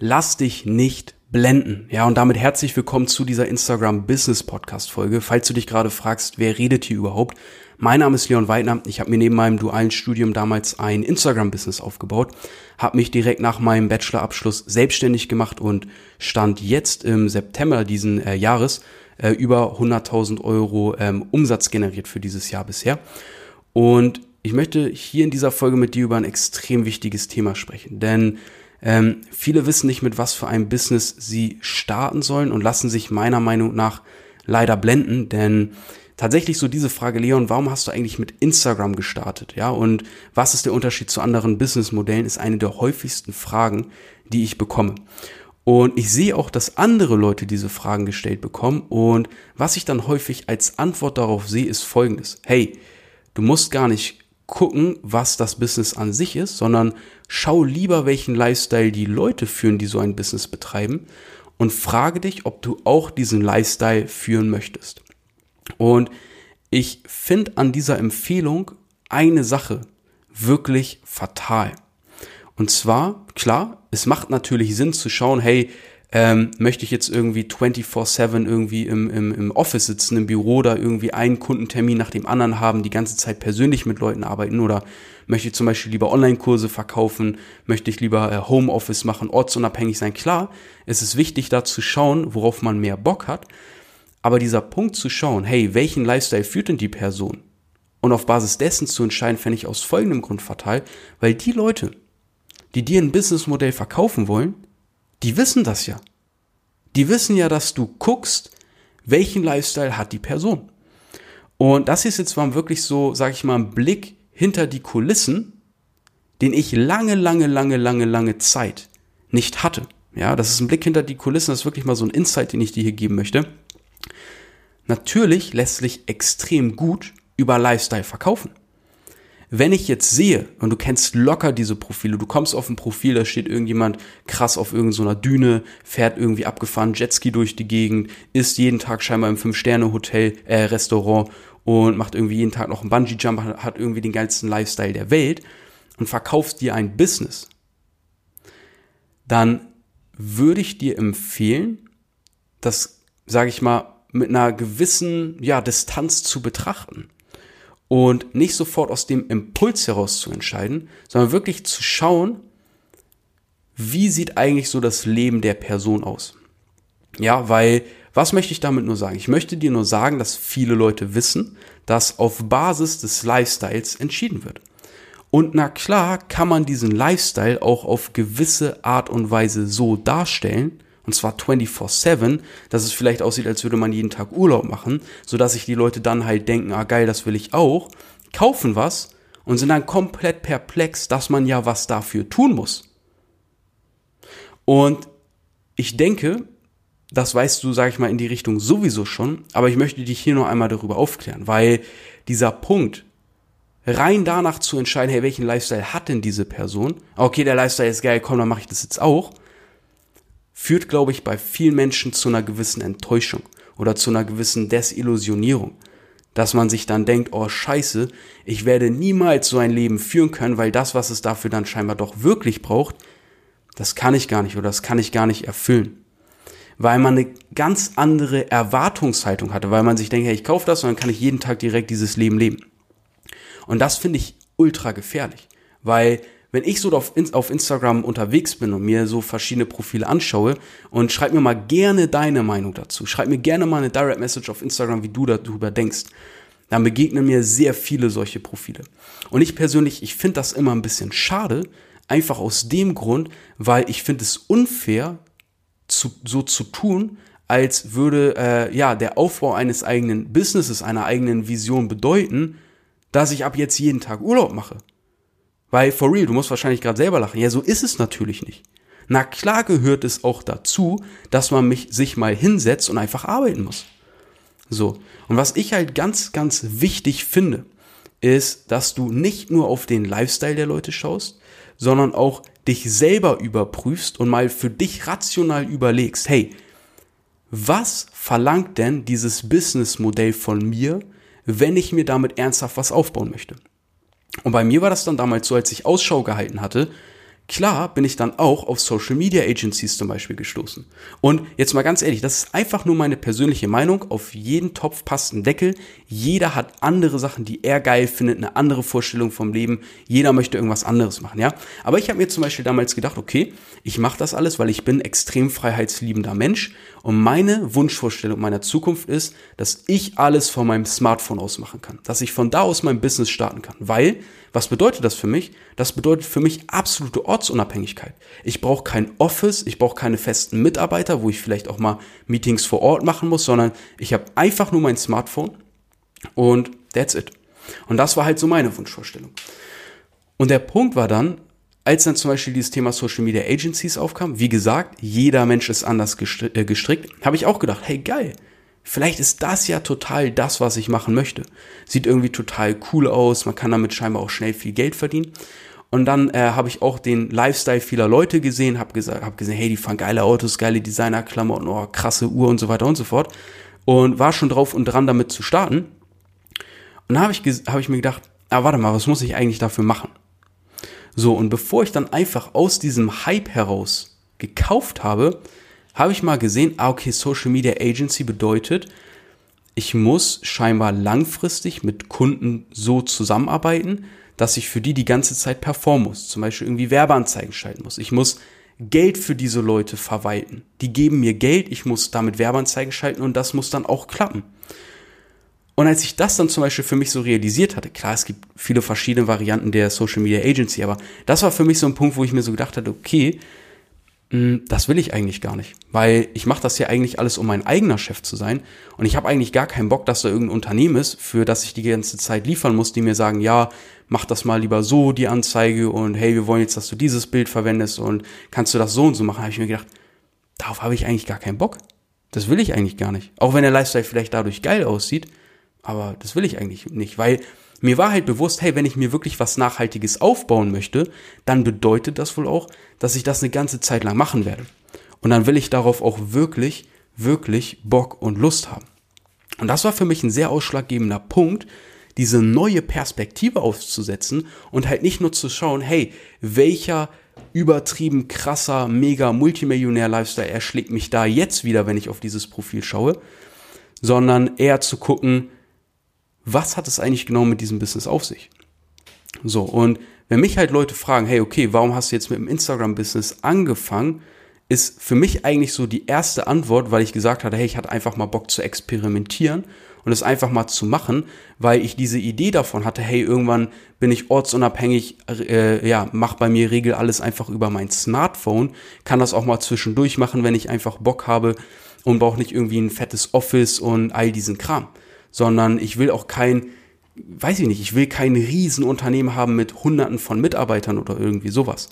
lass dich nicht blenden. Ja, und damit herzlich willkommen zu dieser Instagram Business Podcast Folge. Falls du dich gerade fragst, wer redet hier überhaupt? Mein Name ist Leon Weidner. Ich habe mir neben meinem dualen Studium damals ein Instagram Business aufgebaut, habe mich direkt nach meinem Bachelorabschluss selbstständig gemacht und stand jetzt im September diesen äh, Jahres äh, über 100.000 Euro ähm, Umsatz generiert für dieses Jahr bisher. Und ich möchte hier in dieser Folge mit dir über ein extrem wichtiges Thema sprechen, denn ähm, viele wissen nicht, mit was für einem Business sie starten sollen und lassen sich meiner Meinung nach leider blenden, denn tatsächlich so diese Frage, Leon, warum hast du eigentlich mit Instagram gestartet? Ja, und was ist der Unterschied zu anderen Businessmodellen, ist eine der häufigsten Fragen, die ich bekomme. Und ich sehe auch, dass andere Leute diese Fragen gestellt bekommen. Und was ich dann häufig als Antwort darauf sehe, ist folgendes. Hey, du musst gar nicht gucken, was das Business an sich ist, sondern schau lieber, welchen Lifestyle die Leute führen, die so ein Business betreiben und frage dich, ob du auch diesen Lifestyle führen möchtest. Und ich finde an dieser Empfehlung eine Sache wirklich fatal. Und zwar, klar, es macht natürlich Sinn zu schauen, hey, ähm, möchte ich jetzt irgendwie 24-7 irgendwie im, im, im Office sitzen, im Büro oder irgendwie einen Kundentermin nach dem anderen haben, die ganze Zeit persönlich mit Leuten arbeiten oder möchte ich zum Beispiel lieber Online-Kurse verkaufen, möchte ich lieber äh, Homeoffice machen, ortsunabhängig sein. Klar, es ist wichtig da zu schauen, worauf man mehr Bock hat, aber dieser Punkt zu schauen, hey, welchen Lifestyle führt denn die Person? Und auf Basis dessen zu entscheiden, fände ich aus folgendem Grund fatal, weil die Leute, die dir ein Businessmodell verkaufen wollen, die wissen das ja. Die wissen ja, dass du guckst, welchen Lifestyle hat die Person. Und das ist jetzt mal wirklich so, sag ich mal, ein Blick hinter die Kulissen, den ich lange, lange, lange, lange, lange Zeit nicht hatte. Ja, das ist ein Blick hinter die Kulissen, das ist wirklich mal so ein Insight, den ich dir hier geben möchte. Natürlich lässt sich extrem gut über Lifestyle verkaufen. Wenn ich jetzt sehe, und du kennst locker diese Profile, du kommst auf ein Profil, da steht irgendjemand krass auf irgendeiner so Düne, fährt irgendwie abgefahren Jetski durch die Gegend, isst jeden Tag scheinbar im Fünf-Sterne-Hotel, äh, Restaurant und macht irgendwie jeden Tag noch einen Bungee-Jump, hat irgendwie den geilsten Lifestyle der Welt und verkaufst dir ein Business, dann würde ich dir empfehlen, das, sage ich mal, mit einer gewissen ja, Distanz zu betrachten und nicht sofort aus dem Impuls heraus zu entscheiden, sondern wirklich zu schauen, wie sieht eigentlich so das Leben der Person aus. Ja, weil was möchte ich damit nur sagen? Ich möchte dir nur sagen, dass viele Leute wissen, dass auf Basis des Lifestyles entschieden wird. Und na klar kann man diesen Lifestyle auch auf gewisse Art und Weise so darstellen, und zwar 24/7, dass es vielleicht aussieht, als würde man jeden Tag Urlaub machen, sodass sich die Leute dann halt denken, ah geil, das will ich auch, kaufen was und sind dann komplett perplex, dass man ja was dafür tun muss. Und ich denke, das weißt du, sag ich mal, in die Richtung sowieso schon, aber ich möchte dich hier noch einmal darüber aufklären, weil dieser Punkt, rein danach zu entscheiden, hey, welchen Lifestyle hat denn diese Person? Okay, der Lifestyle ist geil, komm, dann mache ich das jetzt auch führt, glaube ich, bei vielen Menschen zu einer gewissen Enttäuschung oder zu einer gewissen Desillusionierung. Dass man sich dann denkt, oh scheiße, ich werde niemals so ein Leben führen können, weil das, was es dafür dann scheinbar doch wirklich braucht, das kann ich gar nicht oder das kann ich gar nicht erfüllen. Weil man eine ganz andere Erwartungshaltung hatte, weil man sich denkt, hey, ich kaufe das und dann kann ich jeden Tag direkt dieses Leben leben. Und das finde ich ultra gefährlich, weil wenn ich so auf, auf Instagram unterwegs bin und mir so verschiedene Profile anschaue und schreib mir mal gerne deine Meinung dazu. Schreib mir gerne mal eine Direct Message auf Instagram, wie du darüber denkst. Dann begegnen mir sehr viele solche Profile. Und ich persönlich, ich finde das immer ein bisschen schade, einfach aus dem Grund, weil ich finde es unfair, zu, so zu tun, als würde äh, ja der Aufbau eines eigenen Businesses, einer eigenen Vision bedeuten, dass ich ab jetzt jeden Tag Urlaub mache. Weil, for real, du musst wahrscheinlich gerade selber lachen. Ja, so ist es natürlich nicht. Na klar gehört es auch dazu, dass man mich, sich mal hinsetzt und einfach arbeiten muss. So. Und was ich halt ganz, ganz wichtig finde, ist, dass du nicht nur auf den Lifestyle der Leute schaust, sondern auch dich selber überprüfst und mal für dich rational überlegst, hey, was verlangt denn dieses Businessmodell von mir, wenn ich mir damit ernsthaft was aufbauen möchte? Und bei mir war das dann damals so, als ich Ausschau gehalten hatte, klar bin ich dann auch auf Social Media Agencies zum Beispiel gestoßen. Und jetzt mal ganz ehrlich, das ist einfach nur meine persönliche Meinung. Auf jeden Topf passt ein Deckel. Jeder hat andere Sachen, die er geil findet, eine andere Vorstellung vom Leben. Jeder möchte irgendwas anderes machen, ja. Aber ich habe mir zum Beispiel damals gedacht, okay, ich mache das alles, weil ich bin extrem freiheitsliebender Mensch. Und meine Wunschvorstellung meiner Zukunft ist, dass ich alles von meinem Smartphone aus machen kann. Dass ich von da aus mein Business starten kann. Weil was bedeutet das für mich? Das bedeutet für mich absolute Ortsunabhängigkeit. Ich brauche kein Office, ich brauche keine festen Mitarbeiter, wo ich vielleicht auch mal Meetings vor Ort machen muss, sondern ich habe einfach nur mein Smartphone und that's it. Und das war halt so meine Wunschvorstellung. Und der Punkt war dann, als dann zum Beispiel dieses Thema Social Media Agencies aufkam, wie gesagt, jeder Mensch ist anders äh, gestrickt, habe ich auch gedacht, hey geil, Vielleicht ist das ja total das, was ich machen möchte. Sieht irgendwie total cool aus, man kann damit scheinbar auch schnell viel Geld verdienen. Und dann äh, habe ich auch den Lifestyle vieler Leute gesehen, habe gesagt, hab gesehen, hey, die fahren geile Autos, geile Designerklamotten, oh, krasse Uhr und so weiter und so fort. Und war schon drauf und dran, damit zu starten. Und dann habe ich, hab ich mir gedacht, ah, warte mal, was muss ich eigentlich dafür machen? So, und bevor ich dann einfach aus diesem Hype heraus gekauft habe, habe ich mal gesehen, ah, okay, Social Media Agency bedeutet, ich muss scheinbar langfristig mit Kunden so zusammenarbeiten, dass ich für die die ganze Zeit performen muss. Zum Beispiel irgendwie Werbeanzeigen schalten muss. Ich muss Geld für diese Leute verwalten. Die geben mir Geld, ich muss damit Werbeanzeigen schalten und das muss dann auch klappen. Und als ich das dann zum Beispiel für mich so realisiert hatte, klar, es gibt viele verschiedene Varianten der Social Media Agency, aber das war für mich so ein Punkt, wo ich mir so gedacht hatte, okay, hm, das will ich eigentlich gar nicht, weil ich mache das ja eigentlich alles, um mein eigener Chef zu sein und ich habe eigentlich gar keinen Bock, dass da irgendein Unternehmen ist, für das ich die ganze Zeit liefern muss, die mir sagen, ja, mach das mal lieber so, die Anzeige und hey, wir wollen jetzt, dass du dieses Bild verwendest und kannst du das so und so machen, habe ich mir gedacht, darauf habe ich eigentlich gar keinen Bock. Das will ich eigentlich gar nicht. Auch wenn der Lifestyle vielleicht dadurch geil aussieht, aber das will ich eigentlich nicht, weil mir war halt bewusst, hey, wenn ich mir wirklich was Nachhaltiges aufbauen möchte, dann bedeutet das wohl auch, dass ich das eine ganze Zeit lang machen werde. Und dann will ich darauf auch wirklich, wirklich Bock und Lust haben. Und das war für mich ein sehr ausschlaggebender Punkt, diese neue Perspektive aufzusetzen und halt nicht nur zu schauen, hey, welcher übertrieben krasser, mega Multimillionär-Lifestyle erschlägt mich da jetzt wieder, wenn ich auf dieses Profil schaue, sondern eher zu gucken, was hat es eigentlich genau mit diesem Business auf sich? So, und wenn mich halt Leute fragen, hey, okay, warum hast du jetzt mit dem Instagram-Business angefangen, ist für mich eigentlich so die erste Antwort, weil ich gesagt hatte, hey, ich hatte einfach mal Bock zu experimentieren und es einfach mal zu machen, weil ich diese Idee davon hatte, hey, irgendwann bin ich ortsunabhängig, äh, ja, mach bei mir Regel alles einfach über mein Smartphone, kann das auch mal zwischendurch machen, wenn ich einfach Bock habe und brauche nicht irgendwie ein fettes Office und all diesen Kram sondern ich will auch kein, weiß ich nicht, ich will kein Riesenunternehmen haben mit hunderten von Mitarbeitern oder irgendwie sowas.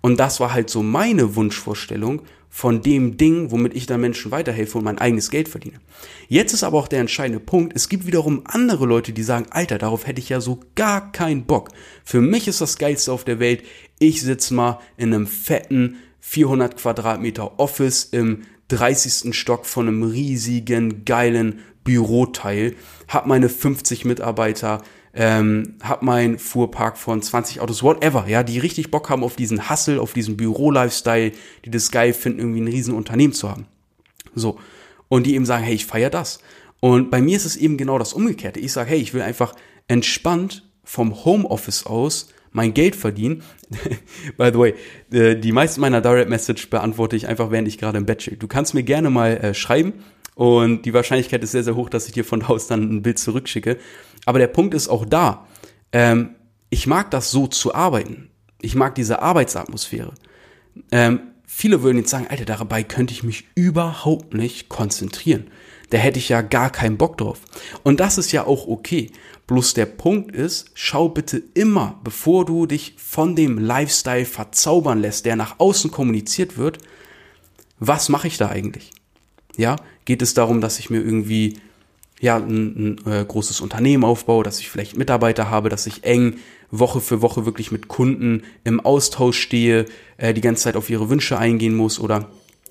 Und das war halt so meine Wunschvorstellung von dem Ding, womit ich dann Menschen weiterhelfe und mein eigenes Geld verdiene. Jetzt ist aber auch der entscheidende Punkt, es gibt wiederum andere Leute, die sagen, Alter, darauf hätte ich ja so gar keinen Bock. Für mich ist das Geilste auf der Welt, ich sitze mal in einem fetten 400 Quadratmeter Office im 30. Stock von einem riesigen, geilen Büroteil, habe meine 50 Mitarbeiter, ähm, habe meinen Fuhrpark von 20 Autos, whatever, ja, die richtig Bock haben auf diesen Hustle, auf diesen Büro-Lifestyle, die das geil finden, irgendwie ein riesen Unternehmen zu haben. So. Und die eben sagen, hey, ich feiere das. Und bei mir ist es eben genau das Umgekehrte. Ich sage, hey, ich will einfach entspannt vom Homeoffice aus mein Geld verdienen. By the way, äh, die meisten meiner Direct Message beantworte ich einfach, während ich gerade im Bett chill. Du kannst mir gerne mal äh, schreiben, und die Wahrscheinlichkeit ist sehr, sehr hoch, dass ich dir von Haus dann ein Bild zurückschicke. Aber der Punkt ist auch da. Ähm, ich mag das so zu arbeiten. Ich mag diese Arbeitsatmosphäre. Ähm, viele würden jetzt sagen, Alter, dabei könnte ich mich überhaupt nicht konzentrieren. Da hätte ich ja gar keinen Bock drauf. Und das ist ja auch okay. Bloß der Punkt ist, schau bitte immer, bevor du dich von dem Lifestyle verzaubern lässt, der nach außen kommuniziert wird, was mache ich da eigentlich? Ja, geht es darum, dass ich mir irgendwie ja ein, ein äh, großes Unternehmen aufbaue, dass ich vielleicht Mitarbeiter habe, dass ich eng Woche für Woche wirklich mit Kunden im Austausch stehe, äh, die ganze Zeit auf ihre Wünsche eingehen muss oder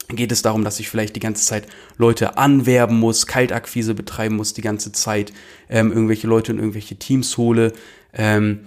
geht es darum, dass ich vielleicht die ganze Zeit Leute anwerben muss, Kaltakquise betreiben muss, die ganze Zeit ähm, irgendwelche Leute in irgendwelche Teams hole. Ähm,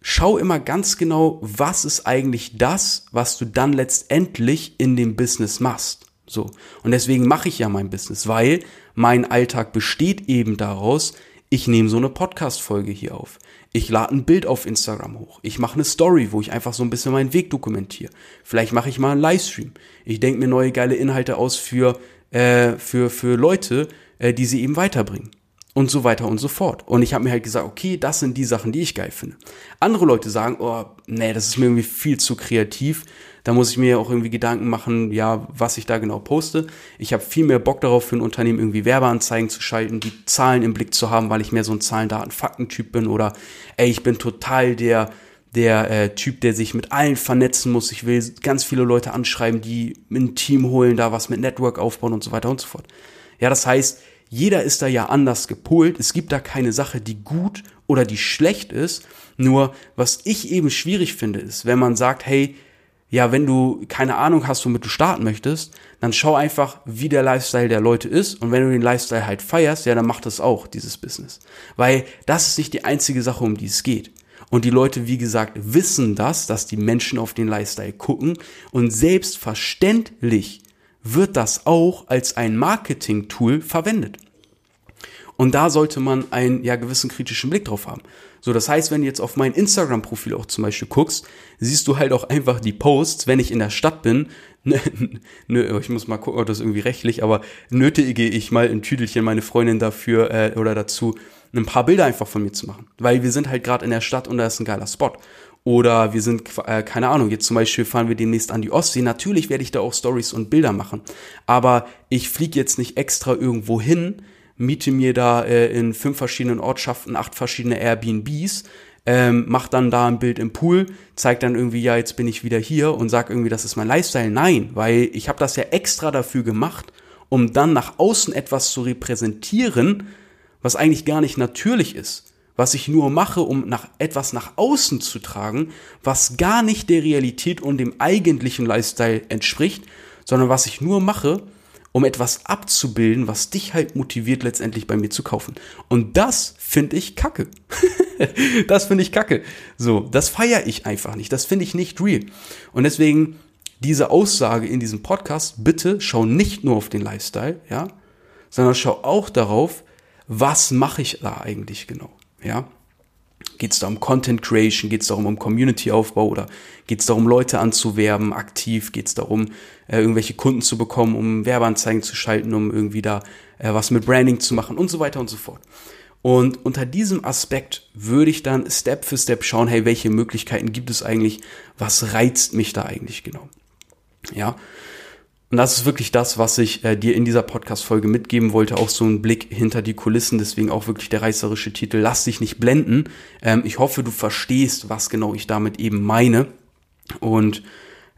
schau immer ganz genau, was ist eigentlich das, was du dann letztendlich in dem Business machst. So. Und deswegen mache ich ja mein Business, weil mein Alltag besteht eben daraus, ich nehme so eine Podcast-Folge hier auf. Ich lade ein Bild auf Instagram hoch. Ich mache eine Story, wo ich einfach so ein bisschen meinen Weg dokumentiere. Vielleicht mache ich mal einen Livestream. Ich denke mir neue geile Inhalte aus für, äh, für, für Leute, äh, die sie eben weiterbringen und so weiter und so fort. Und ich habe mir halt gesagt, okay, das sind die Sachen, die ich geil finde. Andere Leute sagen, oh, nee, das ist mir irgendwie viel zu kreativ. Da muss ich mir auch irgendwie Gedanken machen, ja, was ich da genau poste. Ich habe viel mehr Bock darauf, für ein Unternehmen irgendwie Werbeanzeigen zu schalten, die Zahlen im Blick zu haben, weil ich mehr so ein Zahlen, Daten, Fakten-Typ bin oder ey, ich bin total der der äh, Typ, der sich mit allen vernetzen muss. Ich will ganz viele Leute anschreiben, die ein Team holen, da was mit Network aufbauen und so weiter und so fort. Ja, das heißt, jeder ist da ja anders gepolt. Es gibt da keine Sache, die gut oder die schlecht ist. Nur was ich eben schwierig finde, ist, wenn man sagt, hey, ja, wenn du keine Ahnung hast, womit du starten möchtest, dann schau einfach, wie der Lifestyle der Leute ist. Und wenn du den Lifestyle halt feierst, ja, dann mach das auch, dieses Business. Weil das ist nicht die einzige Sache, um die es geht. Und die Leute, wie gesagt, wissen das, dass die Menschen auf den Lifestyle gucken. Und selbstverständlich wird das auch als ein Marketing-Tool verwendet. Und da sollte man einen ja gewissen kritischen Blick drauf haben. So, das heißt, wenn du jetzt auf mein Instagram-Profil auch zum Beispiel guckst, siehst du halt auch einfach die Posts, wenn ich in der Stadt bin. Ne, ich muss mal gucken, ob das irgendwie rechtlich, aber nötige ich mal ein Tüdelchen meine Freundin dafür äh, oder dazu, ein paar Bilder einfach von mir zu machen. Weil wir sind halt gerade in der Stadt und da ist ein geiler Spot. Oder wir sind, äh, keine Ahnung, jetzt zum Beispiel fahren wir demnächst an die Ostsee. Natürlich werde ich da auch Stories und Bilder machen. Aber ich fliege jetzt nicht extra irgendwo hin, miete mir da äh, in fünf verschiedenen Ortschaften acht verschiedene Airbnbs, ähm, mach dann da ein Bild im Pool, zeig dann irgendwie, ja, jetzt bin ich wieder hier und sag irgendwie, das ist mein Lifestyle. Nein, weil ich habe das ja extra dafür gemacht, um dann nach außen etwas zu repräsentieren, was eigentlich gar nicht natürlich ist was ich nur mache, um nach etwas nach außen zu tragen, was gar nicht der Realität und dem eigentlichen Lifestyle entspricht, sondern was ich nur mache, um etwas abzubilden, was dich halt motiviert, letztendlich bei mir zu kaufen. Und das finde ich kacke. das finde ich kacke. So, das feiere ich einfach nicht. Das finde ich nicht real. Und deswegen diese Aussage in diesem Podcast, bitte schau nicht nur auf den Lifestyle, ja, sondern schau auch darauf, was mache ich da eigentlich genau. Ja? Geht es da um Content Creation, geht es darum um Community-Aufbau oder geht es darum, Leute anzuwerben, aktiv, geht es darum, äh, irgendwelche Kunden zu bekommen, um Werbeanzeigen zu schalten, um irgendwie da äh, was mit Branding zu machen und so weiter und so fort. Und unter diesem Aspekt würde ich dann Step für Step schauen, hey, welche Möglichkeiten gibt es eigentlich? Was reizt mich da eigentlich genau? Ja. Und das ist wirklich das, was ich äh, dir in dieser Podcast-Folge mitgeben wollte. Auch so ein Blick hinter die Kulissen. Deswegen auch wirklich der reißerische Titel. Lass dich nicht blenden. Ähm, ich hoffe, du verstehst, was genau ich damit eben meine. Und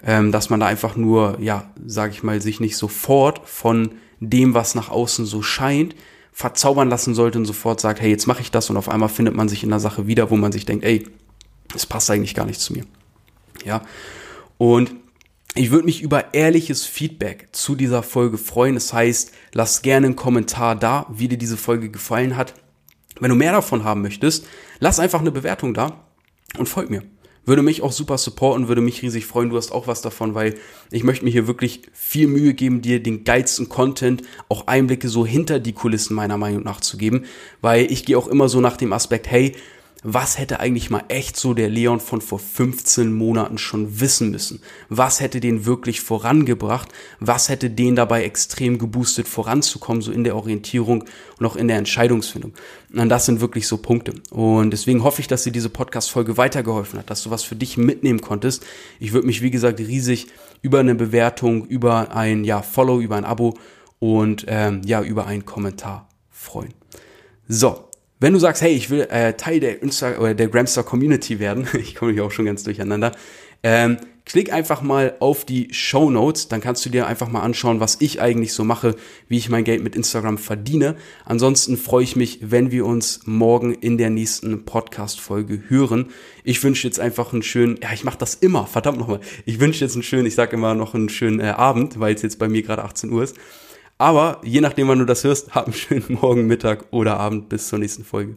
ähm, dass man da einfach nur, ja, sag ich mal, sich nicht sofort von dem, was nach außen so scheint, verzaubern lassen sollte und sofort sagt, hey, jetzt mache ich das und auf einmal findet man sich in einer Sache wieder, wo man sich denkt, ey, es passt eigentlich gar nicht zu mir. Ja. Und ich würde mich über ehrliches Feedback zu dieser Folge freuen. Das heißt, lass gerne einen Kommentar da, wie dir diese Folge gefallen hat. Wenn du mehr davon haben möchtest, lass einfach eine Bewertung da und folg mir. Würde mich auch super supporten, würde mich riesig freuen. Du hast auch was davon, weil ich möchte mir hier wirklich viel Mühe geben, dir den geilsten Content, auch Einblicke so hinter die Kulissen meiner Meinung nach zu geben, weil ich gehe auch immer so nach dem Aspekt, hey, was hätte eigentlich mal echt so der Leon von vor 15 Monaten schon wissen müssen? Was hätte den wirklich vorangebracht? Was hätte den dabei extrem geboostet voranzukommen, so in der Orientierung und auch in der Entscheidungsfindung? Und das sind wirklich so Punkte. Und deswegen hoffe ich, dass dir diese Podcast-Folge weitergeholfen hat, dass du was für dich mitnehmen konntest. Ich würde mich, wie gesagt, riesig über eine Bewertung, über ein ja, Follow, über ein Abo und ähm, ja, über einen Kommentar freuen. So, wenn du sagst, hey, ich will äh, Teil der Insta oder der Gramstar Community werden, ich komme hier auch schon ganz durcheinander, ähm, klick einfach mal auf die Show Notes, dann kannst du dir einfach mal anschauen, was ich eigentlich so mache, wie ich mein Geld mit Instagram verdiene. Ansonsten freue ich mich, wenn wir uns morgen in der nächsten Podcast-Folge hören. Ich wünsche jetzt einfach einen schönen, ja, ich mache das immer, verdammt nochmal. Ich wünsche jetzt einen schönen, ich sage immer noch einen schönen äh, Abend, weil es jetzt bei mir gerade 18 Uhr ist. Aber je nachdem, wann du das hörst, hab einen schönen Morgen, Mittag oder Abend. Bis zur nächsten Folge.